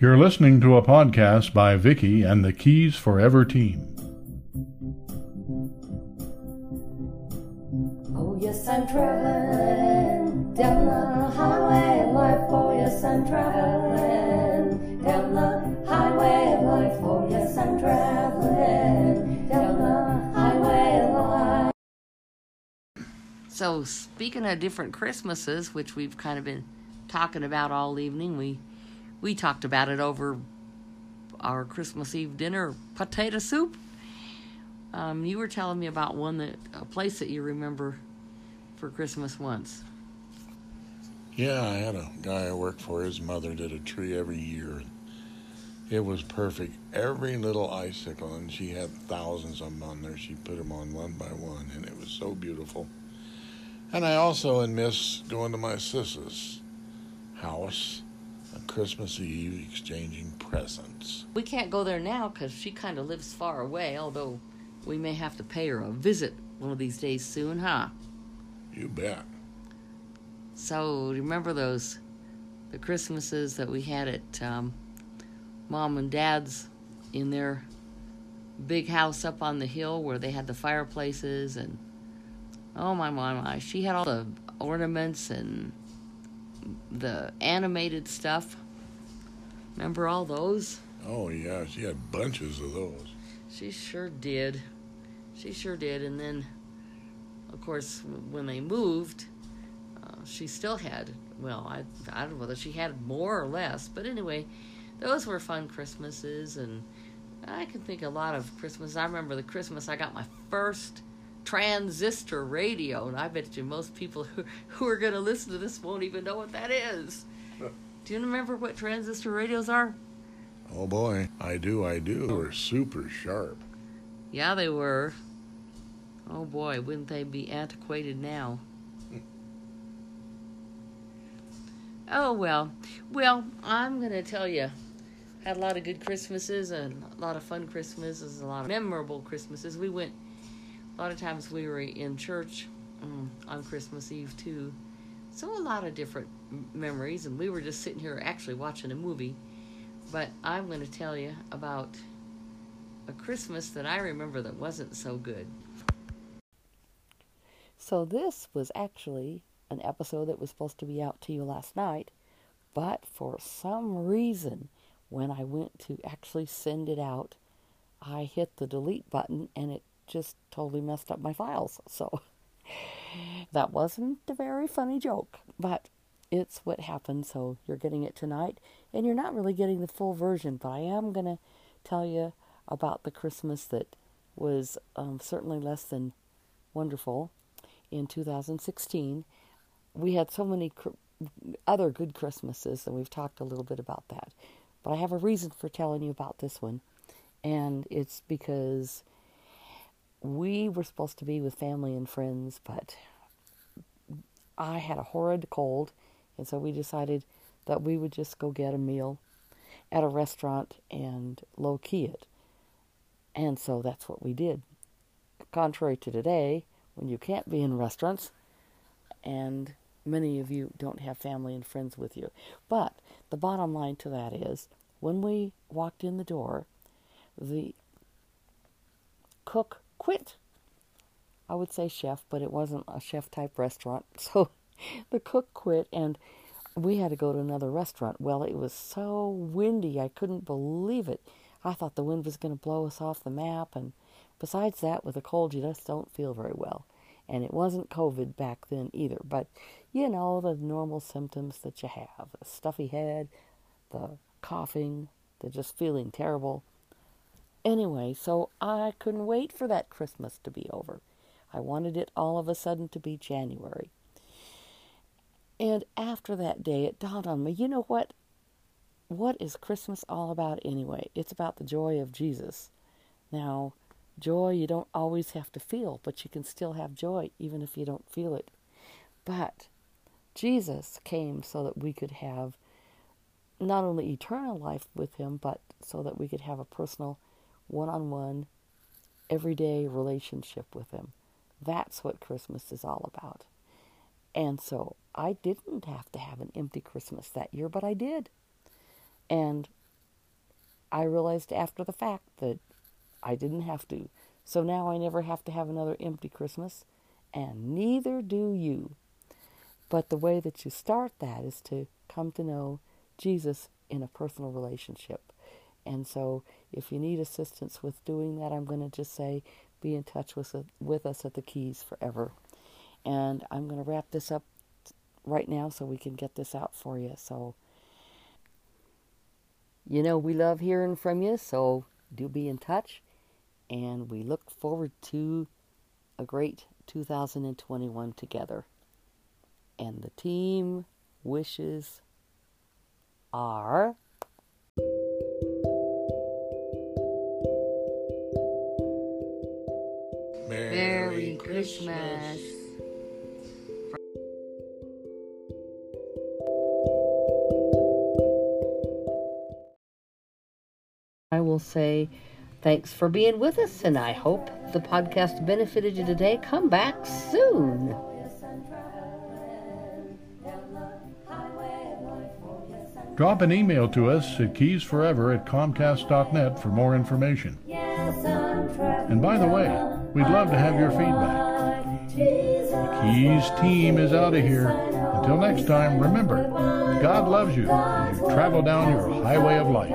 You're listening to a podcast by Vicky and the Keys Forever team. Oh, yes, I'm traveling down the highway of life. Oh, yes, I'm traveling down the highway of life. Oh, yes, I'm traveling down the highway of life. So, speaking of different Christmases, which we've kind of been talking about all evening, we we talked about it over our Christmas Eve dinner potato soup. Um, you were telling me about one that a place that you remember for Christmas once. Yeah, I had a guy I worked for. His mother did a tree every year. It was perfect. Every little icicle, and she had thousands of them on there. She put them on one by one, and it was so beautiful. And I also miss going to my sister's house on Christmas Eve, exchanging presents. We can't go there now because she kind of lives far away, although we may have to pay her a visit one of these days soon, huh? You bet. So remember those the Christmases that we had at um, mom and dad's in their big house up on the hill where they had the fireplaces and oh my my my she had all the ornaments and the animated stuff. Remember all those? Oh, yeah, she had bunches of those. She sure did. She sure did. And then, of course, when they moved, uh, she still had, well, I, I don't know whether she had more or less, but anyway, those were fun Christmases. And I can think a lot of Christmas. I remember the Christmas I got my first transistor radio, and I bet you most people who, who are going to listen to this won't even know what that is. Do you remember what transistor radios are? Oh boy, I do, I do. They were super sharp. Yeah, they were. Oh boy, wouldn't they be antiquated now? oh well. Well, I'm going to tell you. Had a lot of good Christmases and a lot of fun Christmases, a lot of memorable Christmases. We went, a lot of times we were in church um, on Christmas Eve too. So a lot of different memories, and we were just sitting here actually watching a movie. But I'm going to tell you about a Christmas that I remember that wasn't so good. So, this was actually an episode that was supposed to be out to you last night, but for some reason, when I went to actually send it out, I hit the delete button and it just totally messed up my files. So, that wasn't a very funny joke, but it's what happened. So, you're getting it tonight, and you're not really getting the full version, but I am going to tell you about the Christmas that was um, certainly less than wonderful in 2016. We had so many cr- other good Christmases, and we've talked a little bit about that. But I have a reason for telling you about this one, and it's because we were supposed to be with family and friends, but I had a horrid cold, and so we decided that we would just go get a meal at a restaurant and low key it. And so that's what we did. Contrary to today, when you can't be in restaurants, and many of you don't have family and friends with you. But the bottom line to that is when we walked in the door, the cook quit. I would say chef, but it wasn't a chef type restaurant. So the cook quit and we had to go to another restaurant. Well, it was so windy, I couldn't believe it. I thought the wind was going to blow us off the map. And besides that, with a cold, you just don't feel very well. And it wasn't COVID back then either. But, you know, the normal symptoms that you have the stuffy head, the coughing, the just feeling terrible. Anyway, so I couldn't wait for that Christmas to be over. I wanted it all of a sudden to be January. And after that day, it dawned on me you know what? What is Christmas all about anyway? It's about the joy of Jesus. Now, joy you don't always have to feel, but you can still have joy even if you don't feel it. But Jesus came so that we could have not only eternal life with Him, but so that we could have a personal, one on one, everyday relationship with Him. That's what Christmas is all about. And so I didn't have to have an empty Christmas that year, but I did. And I realized after the fact that I didn't have to. So now I never have to have another empty Christmas, and neither do you. But the way that you start that is to come to know Jesus in a personal relationship. And so if you need assistance with doing that, I'm going to just say be in touch with, with us at the Keys forever. And I'm going to wrap this up right now so we can get this out for you. So, you know, we love hearing from you, so do be in touch. And we look forward to a great 2021 together. And the team wishes are. Christmas. I will say thanks for being with us, and I hope the podcast benefited you today. Come back soon. Drop an email to us at keysforever at comcast.net for more information. And by the way, we'd love to have your feedback. Keys team is out of here. Until next time, remember, God loves you as you travel down your highway of life.